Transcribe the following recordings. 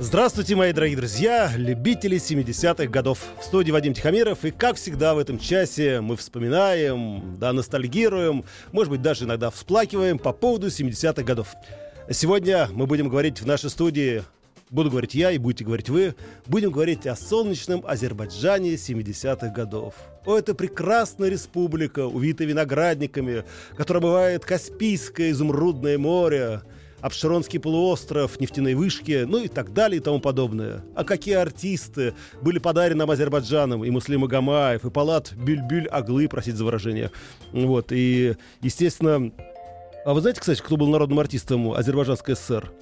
Здравствуйте, мои дорогие друзья, любители 70-х годов. В студии Вадим Тихомиров, и как всегда в этом часе мы вспоминаем, да, ностальгируем, может быть, даже иногда всплакиваем по поводу 70-х годов. Сегодня мы будем говорить в нашей студии, буду говорить я и будете говорить вы, будем говорить о солнечном Азербайджане 70-х годов. О, это прекрасная республика, увитая виноградниками, которая бывает Каспийское изумрудное море, Абшеронский полуостров, нефтяные вышки, ну и так далее и тому подобное. А какие артисты были подарены нам Азербайджаном, и Муслим Агамаев, и Палат Бюльбюль Аглы, просить за выражение. Вот, и, естественно... А вы знаете, кстати, кто был народным артистом Азербайджанской ССР?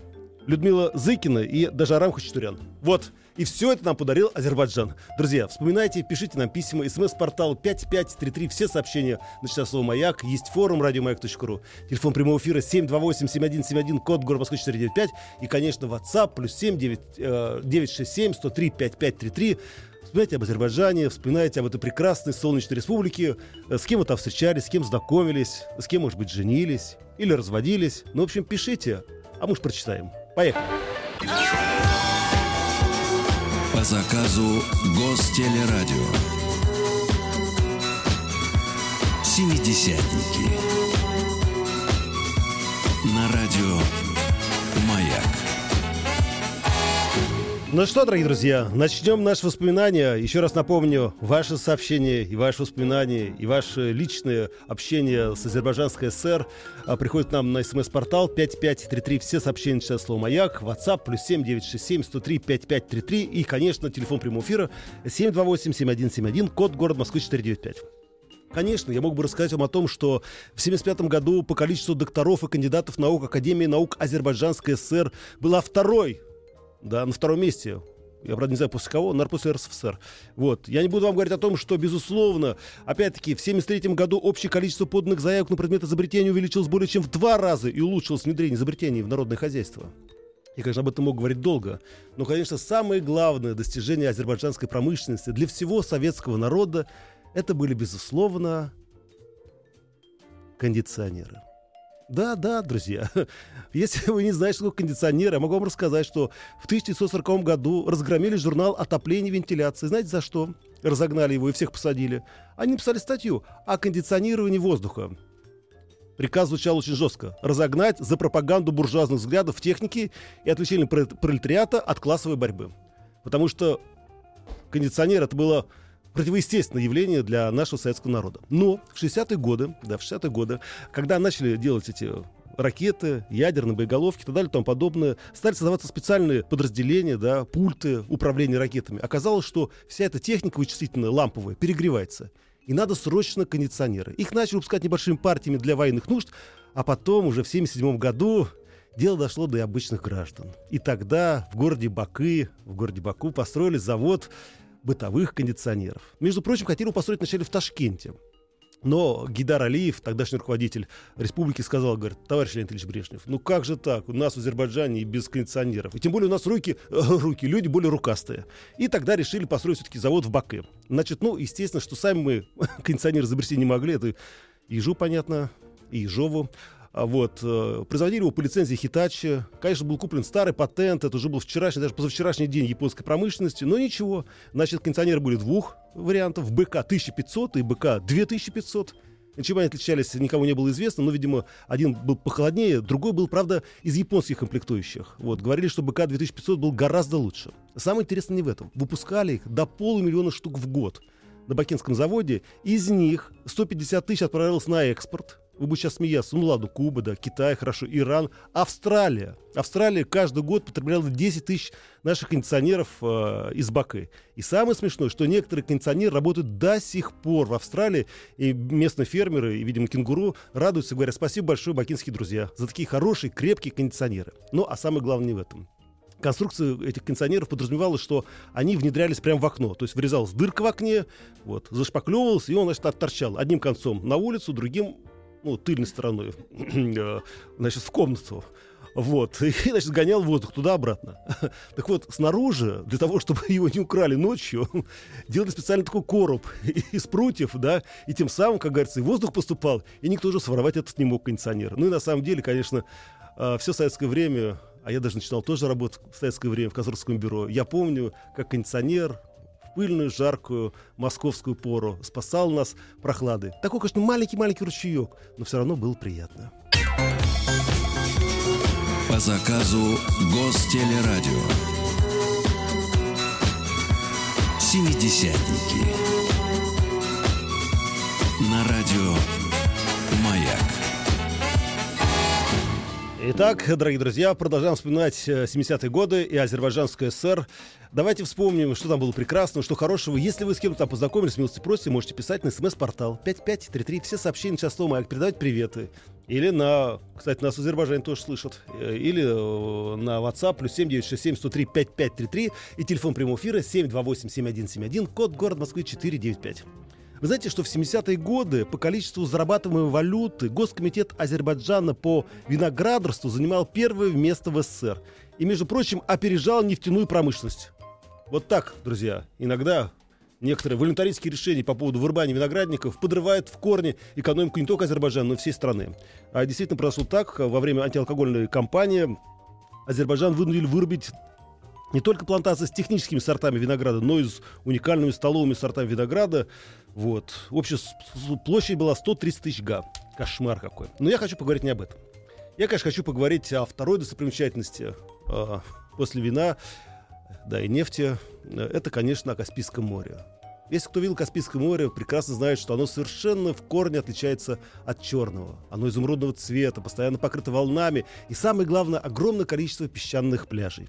Людмила Зыкина и даже Арам Хачатурян. Вот. И все это нам подарил Азербайджан. Друзья, вспоминайте, пишите нам письма. СМС-портал 5533. Все сообщения на слово «Маяк». Есть форум радиомаяк.ру. Телефон прямого эфира 728-7171, код город Москвы 495. И, конечно, WhatsApp плюс 7 9, э, 967 103 5533. Вспоминайте об Азербайджане, вспоминайте об этой прекрасной солнечной республике, э, с кем вы там встречались, с кем знакомились, с кем, может быть, женились или разводились. Ну, в общем, пишите, а мы уж прочитаем. Поехали. Заказу Гостелерадио. Семидесятники. Ну что, дорогие друзья, начнем наши воспоминания. Еще раз напомню, ваши сообщения и ваши воспоминания, и ваше личное общение с Азербайджанской ССР а, приходит нам на смс-портал 5533. Все сообщения начинают слово «Маяк», WhatsApp, плюс 7967 103 5533 и, конечно, телефон прямого эфира 728-7171, код город Москвы 495. Конечно, я мог бы рассказать вам о том, что в 1975 году по количеству докторов и кандидатов наук Академии наук Азербайджанской ССР была второй да, на втором месте. Я, правда, не знаю, после кого, после РСФСР. Вот. Я не буду вам говорить о том, что, безусловно, опять-таки, в 1973 году общее количество поданных заявок на предмет изобретения увеличилось более чем в два раза и улучшилось внедрение изобретений в народное хозяйство. Я, конечно, об этом мог говорить долго. Но, конечно, самое главное достижение азербайджанской промышленности для всего советского народа это были, безусловно, кондиционеры. Да, да, друзья. Если вы не знаете, что такое кондиционер, я могу вам рассказать, что в 1940 году разгромили журнал «Отопление и вентиляции». Знаете, за что? Разогнали его и всех посадили. Они написали статью о кондиционировании воздуха. Приказ звучал очень жестко. Разогнать за пропаганду буржуазных взглядов в технике и отвлечение пролетариата от классовой борьбы. Потому что кондиционер это было противоестественное явление для нашего советского народа. Но в 60-е годы, да, в 60-е годы, когда начали делать эти ракеты, ядерные боеголовки и так далее и тому подобное, стали создаваться специальные подразделения, да, пульты управления ракетами. Оказалось, что вся эта техника вычислительная, ламповая, перегревается. И надо срочно кондиционеры. Их начали выпускать небольшими партиями для военных нужд, а потом уже в 1977 году дело дошло до обычных граждан. И тогда в городе Баку, в городе Баку построили завод бытовых кондиционеров. Между прочим, хотели его построить вначале в Ташкенте. Но Гидар Алиев, тогдашний руководитель республики, сказал, говорит, товарищ Леонид Ильич Брежнев, ну как же так, у нас в Азербайджане без кондиционеров. И тем более у нас руки, э, руки, люди более рукастые. И тогда решили построить все-таки завод в Баке. Значит, ну, естественно, что сами мы кондиционер изобрести не могли, это Ижу, понятно, и Ижову. А вот. Э, производили его по лицензии Hitachi. Конечно, был куплен старый патент. Это уже был вчерашний, даже позавчерашний день японской промышленности. Но ничего. Значит, кондиционеры были двух вариантов. БК 1500 и БК 2500. Ничем они отличались, никому не было известно, но, видимо, один был похолоднее, другой был, правда, из японских комплектующих. Вот, говорили, что БК 2500 был гораздо лучше. Самое интересное не в этом. Выпускали их до полумиллиона штук в год на Бакинском заводе. Из них 150 тысяч отправилось на экспорт. Вы будете сейчас смеяться. Ну ладно, Куба, да, Китай, хорошо, Иран. Австралия. Австралия каждый год потребляла 10 тысяч наших кондиционеров э, из Баку. И самое смешное, что некоторые кондиционеры работают до сих пор в Австралии. И местные фермеры, и, видимо, кенгуру радуются, говорят, спасибо большое, бакинские друзья, за такие хорошие, крепкие кондиционеры. Ну, а самое главное не в этом. конструкция этих кондиционеров подразумевала, что они внедрялись прямо в окно. То есть вырезалась дырка в окне, вот, зашпаклевывался, и он, значит, торчал одним концом на улицу, другим, ну, тыльной стороной, э, значит, в комнату. Вот. И, значит, гонял воздух туда-обратно. Так вот, снаружи, для того, чтобы его не украли ночью, делали специально такой короб из прутьев, да, и тем самым, как говорится, и воздух поступал, и никто уже своровать этот не мог кондиционер. Ну и на самом деле, конечно, э, все советское время, а я даже начинал тоже работать в советское время в конструкторском бюро, я помню, как кондиционер пыльную, жаркую московскую пору спасал нас прохлады. Такой, конечно, маленький-маленький ручеек, но все равно было приятно. По заказу Гостелерадио. Семидесятники. Итак, дорогие друзья, продолжаем вспоминать 70-е годы и Азербайджанскую ССР. Давайте вспомним, что там было прекрасно, что хорошего. Если вы с кем-то там познакомились, милости просите, можете писать на смс-портал 5533. Все сообщения часто маяк, передавать приветы. Или на, кстати, нас в Азербайджане тоже слышат. Или на WhatsApp плюс 7967 103 5533 и телефон прямого эфира 728 7171, код город Москвы 495. Вы знаете, что в 70-е годы по количеству зарабатываемой валюты Госкомитет Азербайджана по виноградарству занимал первое место в СССР. И, между прочим, опережал нефтяную промышленность. Вот так, друзья, иногда некоторые волюнтаристские решения по поводу вырубания виноградников подрывают в корне экономику не только Азербайджана, но и всей страны. А действительно произошло так, во время антиалкогольной кампании Азербайджан вынудили вырубить не только плантации с техническими сортами винограда, но и с уникальными столовыми сортами винограда. Вот. Общая площадь была 130 тысяч га. Кошмар какой. Но я хочу поговорить не об этом. Я, конечно, хочу поговорить о второй достопримечательности э, после вина да, и нефти, это, конечно, о Каспийском море. Если кто видел Каспийское море, прекрасно знает, что оно совершенно в корне отличается от черного. Оно изумрудного цвета, постоянно покрыто волнами и, самое главное, огромное количество песчаных пляжей.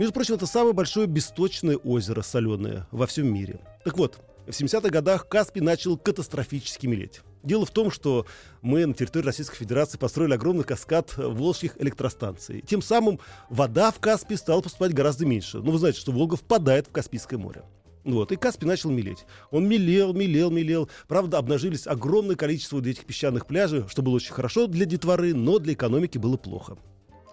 Между прочим, это самое большое бесточное озеро соленое во всем мире. Так вот, в 70-х годах Каспий начал катастрофически мелеть. Дело в том, что мы на территории Российской Федерации построили огромный каскад волжских электростанций. Тем самым вода в Каспий стала поступать гораздо меньше. Ну, вы знаете, что Волга впадает в Каспийское море. Вот, и Каспий начал мелеть. Он мелел, мелел, мелел. Правда, обнажились огромное количество этих песчаных пляжей, что было очень хорошо для детворы, но для экономики было плохо.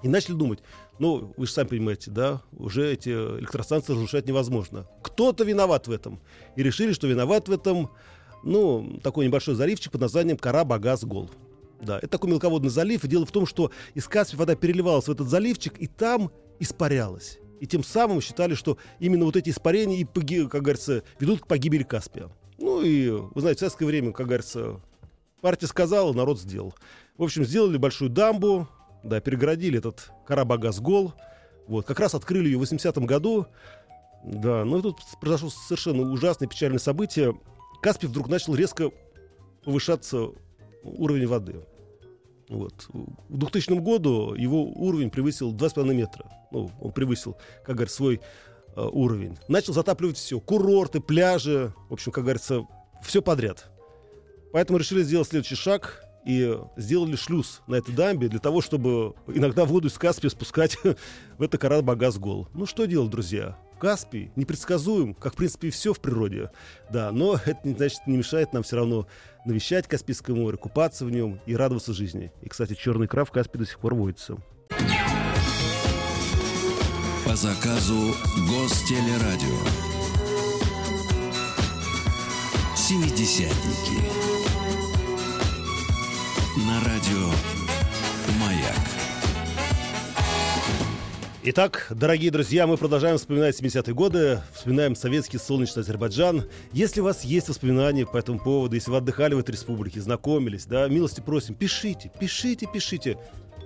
И начали думать, ну, вы же сами понимаете, да, уже эти электростанции разрушать невозможно. Кто-то виноват в этом. И решили, что виноват в этом ну, такой небольшой заливчик под названием Карабагаз-Гол. Да, это такой мелководный залив, и дело в том, что из Каспия вода переливалась в этот заливчик, и там испарялась. И тем самым считали, что именно вот эти испарения, и, как говорится, ведут к погибели Каспия. Ну и, вы знаете, в советское время, как говорится, партия сказала, народ сделал. В общем, сделали большую дамбу, да, перегородили этот Карабагаз-Гол, вот, как раз открыли ее в 80-м году, да, но тут произошло совершенно ужасное печальное событие. Каспий вдруг начал резко повышаться уровень воды. Вот. В 2000 году его уровень превысил 2,5 метра. Ну, он превысил, как говорится, свой э, уровень. Начал затапливать все. Курорты, пляжи. В общем, как говорится, все подряд. Поэтому решили сделать следующий шаг и сделали шлюз на этой дамбе для того, чтобы иногда воду из Каспия спускать в это Карабагаз-Гол. Ну что делать, друзья? Каспий непредсказуем, как, в принципе, и все в природе. Да, но это, значит, не мешает нам все равно навещать Каспийское море, купаться в нем и радоваться жизни. И, кстати, черный краб в Каспии до сих пор водится. По заказу Гостелерадио. Семидесятники. Итак, дорогие друзья, мы продолжаем вспоминать 70-е годы, вспоминаем советский солнечный Азербайджан. Если у вас есть воспоминания по этому поводу, если вы отдыхали в этой республике, знакомились, да, милости просим, пишите, пишите, пишите.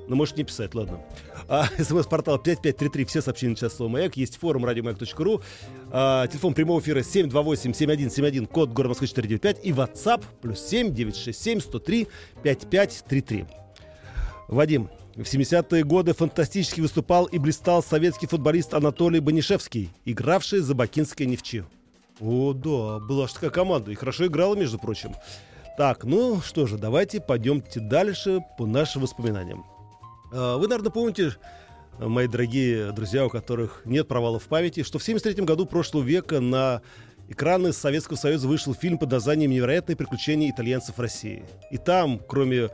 Но можете не писать, ладно. А, СМС-портал 5533, все сообщения час слово «Маяк». Есть форум радиомаяк.ру. А, телефон прямого эфира 728-7171, код город Москвы 495. И WhatsApp плюс 7 967 103 5533. Вадим, в 70-е годы фантастически выступал и блистал советский футболист Анатолий Банишевский, игравший за Бакинское нефчи. О, да, была же такая команда, и хорошо играла, между прочим. Так, ну что же, давайте пойдемте дальше по нашим воспоминаниям. А, вы, наверное, помните, мои дорогие друзья, у которых нет провалов в памяти, что в 1973 году прошлого века на экраны Советского Союза вышел фильм под названием «Невероятные приключения итальянцев в России». И там, кроме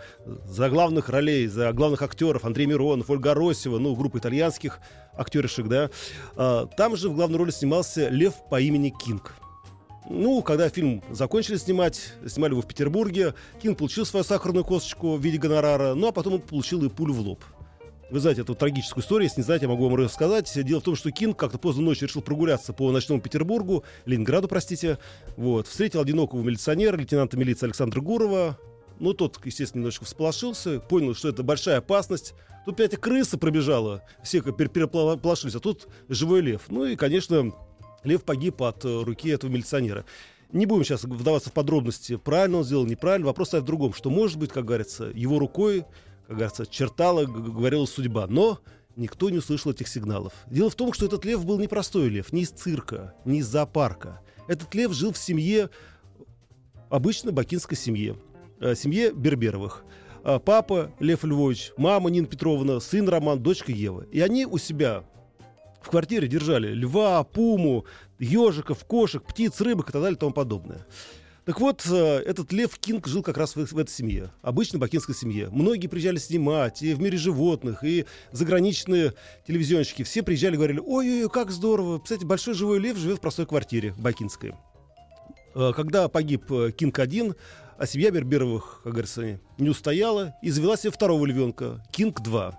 заглавных ролей, заглавных актеров Андрей Миронов, Ольга Росева, ну, группа итальянских актеришек, да, а, там же в главной роли снимался лев по имени Кинг. Ну, когда фильм закончили снимать, снимали его в Петербурге, Кинг получил свою сахарную косточку в виде гонорара, ну а потом он получил и пулю в лоб. Вы знаете эту трагическую историю, если не знаете, я могу вам рассказать. Дело в том, что Кинг как-то поздно ночью решил прогуляться по ночному Петербургу, Ленинграду, простите. Вот. Встретил одинокого милиционера, лейтенанта милиции Александра Гурова. Ну, тот, естественно, немножко всполошился, понял, что это большая опасность. Тут опять крыса пробежала, все переполошились, а тут живой лев. Ну и, конечно, лев погиб от э, руки этого милиционера. Не будем сейчас вдаваться в подробности, правильно он сделал, неправильно. Вопрос стоит в другом, что, может быть, как говорится, его рукой как говорится, чертала, говорила судьба. Но никто не услышал этих сигналов. Дело в том, что этот лев был не простой лев, не из цирка, не из зоопарка. Этот лев жил в семье, обычной бакинской семье, э, семье Берберовых. Э, папа Лев Львович, мама Нина Петровна, сын Роман, дочка Ева. И они у себя в квартире держали льва, пуму, ежиков, кошек, птиц, рыбок и так далее и тому подобное. Так вот, э, этот Лев Кинг жил как раз в, в этой семье, обычной бакинской семье. Многие приезжали снимать, и в мире животных, и заграничные телевизионщики. Все приезжали и говорили, ой-ой-ой, как здорово. Кстати, большой живой лев живет в простой квартире бакинской. Э, когда погиб э, Кинг-1, а семья Берберовых, как говорится, не устояла и завела себе второго львенка, Кинг-2.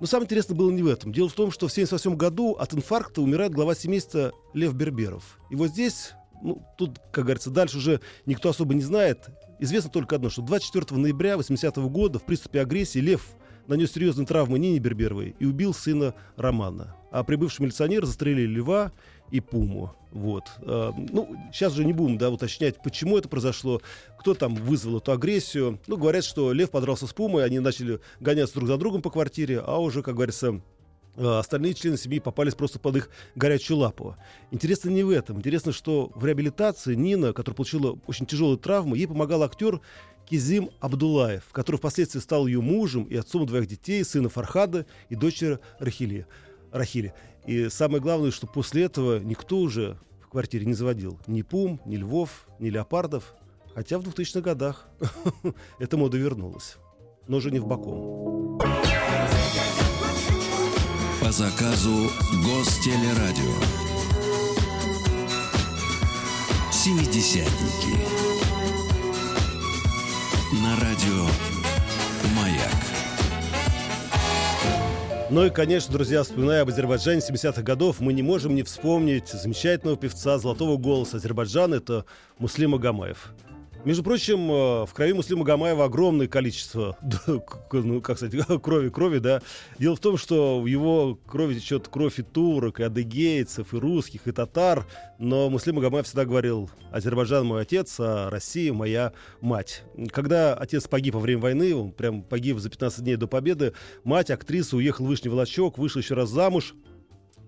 Но самое интересное было не в этом. Дело в том, что в 1978 году от инфаркта умирает глава семейства Лев Берберов. И вот здесь ну, тут, как говорится, дальше уже никто особо не знает. Известно только одно, что 24 ноября 80 -го года в приступе агрессии Лев нанес серьезные травмы Нине Берберовой и убил сына Романа. А прибывший милиционер застрелили Льва и Пуму. Вот. А, ну, сейчас же не будем да, уточнять, почему это произошло, кто там вызвал эту агрессию. Ну, говорят, что Лев подрался с Пумой, они начали гоняться друг за другом по квартире, а уже, как говорится, остальные члены семьи попались просто под их горячую лапу. Интересно не в этом. Интересно, что в реабилитации Нина, которая получила очень тяжелую травму, ей помогал актер Кизим Абдулаев, который впоследствии стал ее мужем и отцом двоих детей, сына Фархада и дочери Рахили. Рахили. И самое главное, что после этого никто уже в квартире не заводил ни пум, ни львов, ни леопардов. Хотя в 2000-х годах эта мода вернулась. Но уже не в Баком заказу Гостелерадио. Семидесятники. На радио «Маяк». Ну и, конечно, друзья, вспоминая об Азербайджане 70-х годов, мы не можем не вспомнить замечательного певца золотого голоса Азербайджана, это Муслим Агамаев. Между прочим, э, в крови Муслима Гамаева огромное количество, ну, как сказать, крови, крови, да. Дело в том, что в его крови течет кровь и турок, и адыгейцев, и русских, и татар, но Муслим Гамаев всегда говорил, Азербайджан мой отец, а Россия моя мать. Когда отец погиб во время войны, он прям погиб за 15 дней до победы, мать, актриса, уехала в Вышний Волочок, вышла еще раз замуж,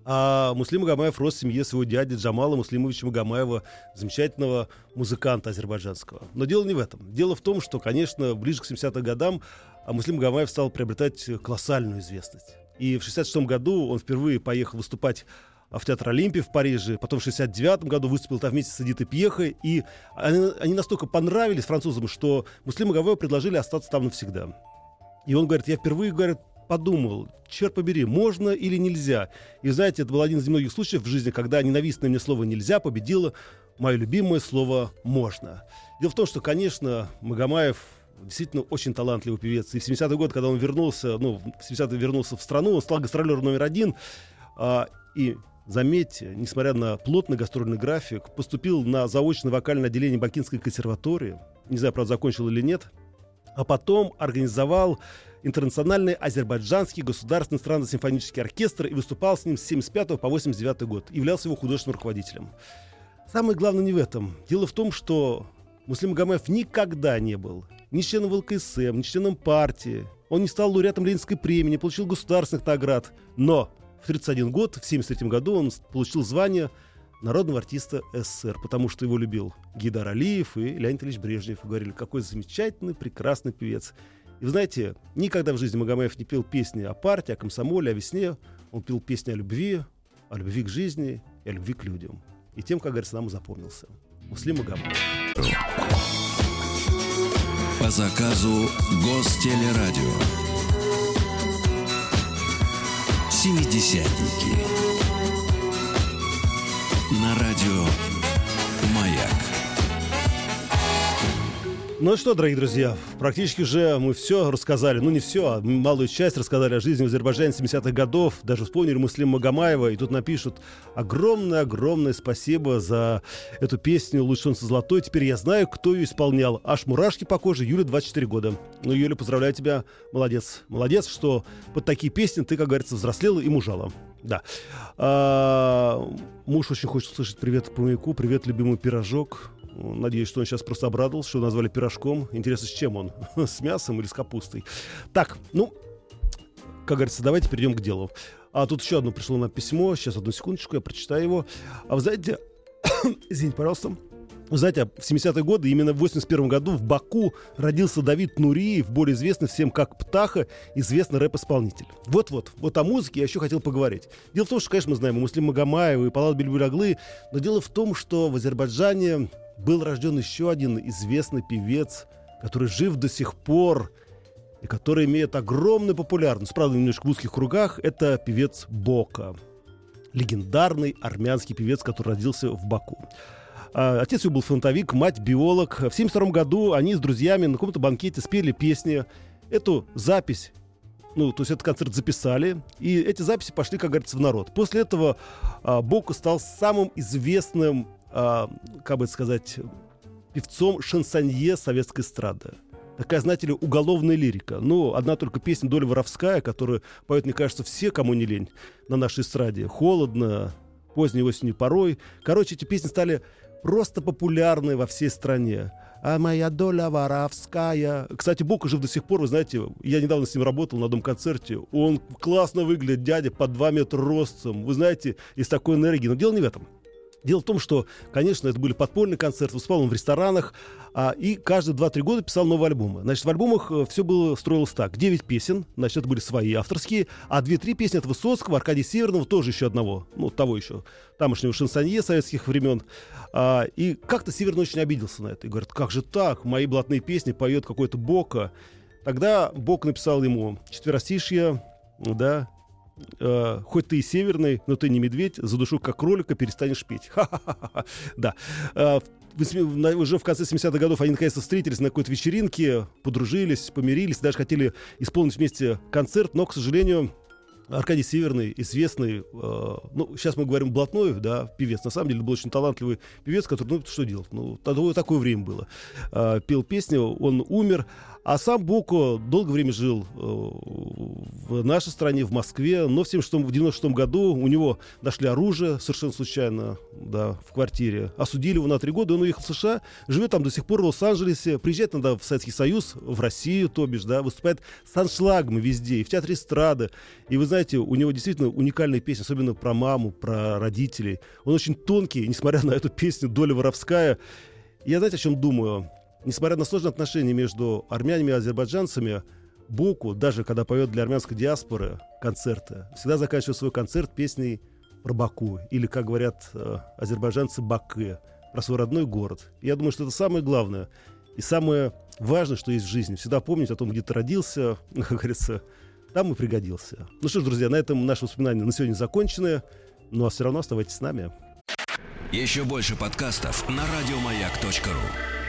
а Муслим Магомаев рос в семье своего дяди Джамала Муслимовича Магомаева, замечательного музыканта азербайджанского. Но дело не в этом. Дело в том, что, конечно, ближе к 70-м годам а Муслим Магомаев стал приобретать колоссальную известность. И в 66 году он впервые поехал выступать в Театр Олимпии в Париже, потом в 69 году выступил там вместе с Эдитой Пьехой, и они, они настолько понравились французам, что Муслиму Гавею предложили остаться там навсегда. И он говорит, я впервые, говорит, подумал, черт побери, можно или нельзя. И знаете, это был один из немногих случаев в жизни, когда ненавистное мне слово «нельзя» победило мое любимое слово «можно». Дело в том, что, конечно, Магомаев действительно очень талантливый певец. И в 70-й год, когда он вернулся, ну, в 70-й вернулся в страну, он стал гастролером номер один. А, и заметьте, несмотря на плотный гастрольный график, поступил на заочное вокальное отделение Бакинской консерватории. Не знаю, правда, закончил или нет. А потом организовал интернациональный азербайджанский государственный странно-симфонический оркестр и выступал с ним с 75 по 89 год, являлся его художественным руководителем. Самое главное не в этом. Дело в том, что Муслим Магомаев никогда не был ни членом ВЛКСМ, ни членом партии. Он не стал лауреатом Ленинской премии, не получил государственных наград. Но в 31 год, в 73 году, он получил звание народного артиста СССР, потому что его любил Гидар Алиев и Леонид Ильич Брежнев. Говорили, какой замечательный, прекрасный певец. И вы знаете, никогда в жизни Магомаев не пел песни о партии, о комсомоле, о весне. Он пел песни о любви, о любви к жизни и о любви к людям. И тем, как говорится, нам запомнился. Муслим Магомаев. По заказу Гостелерадио. Семидесятники. На радио «Маяк». Ну что, дорогие друзья, практически же мы все рассказали, ну не все, а малую часть рассказали о жизни в Азербайджане 70-х годов, даже вспомнили Муслим Магомаева, и тут напишут огромное-огромное спасибо за эту песню «Лучше солнце золотой». Теперь я знаю, кто ее исполнял. Аж мурашки по коже, Юля, 24 года. Ну, Юля, поздравляю тебя, молодец. Молодец, что под такие песни ты, как говорится, взрослела и мужала. Да. А, муж очень хочет услышать привет по маяку, привет, любимый пирожок. Надеюсь, что он сейчас просто обрадовался, что назвали пирожком. Интересно, с чем он? с мясом или с капустой? Так, ну, как говорится, давайте перейдем к делу. А тут еще одно пришло на письмо. Сейчас, одну секундочку, я прочитаю его. А вы знаете... Извините, пожалуйста. Вы знаете, в 70-е годы, именно в 81 году в Баку родился Давид Нуриев, более известный всем как Птаха, известный рэп-исполнитель. Вот-вот, вот о музыке я еще хотел поговорить. Дело в том, что, конечно, мы знаем и Муслим Магомаева, и Палат Бельбуляглы, но дело в том, что в Азербайджане был рожден еще один известный певец, который жив до сих пор и который имеет огромную популярность, правда, немножко в узких кругах, это певец Бока. Легендарный армянский певец, который родился в Баку. А, отец его был фронтовик, мать биолог. В 1972 году они с друзьями на каком-то банкете спели песни. Эту запись ну, то есть этот концерт записали, и эти записи пошли, как говорится, в народ. После этого а, Бока стал самым известным э, как бы сказать, певцом шансонье советской эстрады. Такая, знаете ли, уголовная лирика. Ну, одна только песня «Доля воровская», которую поют, мне кажется, все, кому не лень, на нашей эстраде. «Холодно», «Поздней осенью порой». Короче, эти песни стали просто популярны во всей стране. А моя доля воровская. Кстати, Бука жив до сих пор, вы знаете, я недавно с ним работал на дом-концерте. Он классно выглядит, дядя, под 2 метра ростом. Вы знаете, из такой энергии. Но дело не в этом. Дело в том, что, конечно, это были подпольные концерты, выступал он в ресторанах, а, и каждые 2-3 года писал новые альбомы. Значит, в альбомах э, все было строилось так. 9 песен, значит, это были свои авторские, а 2-3 песни от Высоцкого, Аркадия Северного, тоже еще одного, ну, того еще, тамошнего шансонье советских времен. А, и как-то Северный очень обиделся на это. И говорит, как же так, мои блатные песни поет какой-то Бока. Тогда Бок написал ему четверостишье, да, э, хоть ты и северный, но ты не медведь, за душу как кролика перестанешь петь. Да. Э, уже в конце 70-х годов они наконец-то встретились на какой-то вечеринке, подружились, помирились, даже хотели исполнить вместе концерт, но, к сожалению, Аркадий Северный, известный, э, ну, сейчас мы говорим блатной, да, певец. На самом деле был очень талантливый певец, который, ну, что делать? Ну, тогда такое время было. Э, пел песни, он умер. А сам Боко долгое время жил э, в нашей стране, в Москве, но в 1996 году у него нашли оружие совершенно случайно да, в квартире. Осудили его на три года, он уехал в США, живет там до сих пор в Лос-Анджелесе, приезжает иногда в Советский Союз, в Россию, то бишь, да, выступает с аншлагом везде, и в театре эстрады. И вы знаете, у него действительно уникальные песни, особенно про маму, про родителей. Он очень тонкий, несмотря на эту песню «Доля воровская». Я знаете, о чем думаю? Несмотря на сложные отношения между армянами и азербайджанцами, Буку, даже когда поет для армянской диаспоры концерты, всегда заканчивает свой концерт песней про Баку, или, как говорят э, азербайджанцы, Баке, про свой родной город. Я думаю, что это самое главное и самое важное, что есть в жизни. Всегда помнить о том, где ты родился, как говорится, там и пригодился. Ну что ж, друзья, на этом наши воспоминания на сегодня закончены, но все равно оставайтесь с нами. Еще больше подкастов на радиомаяк.ру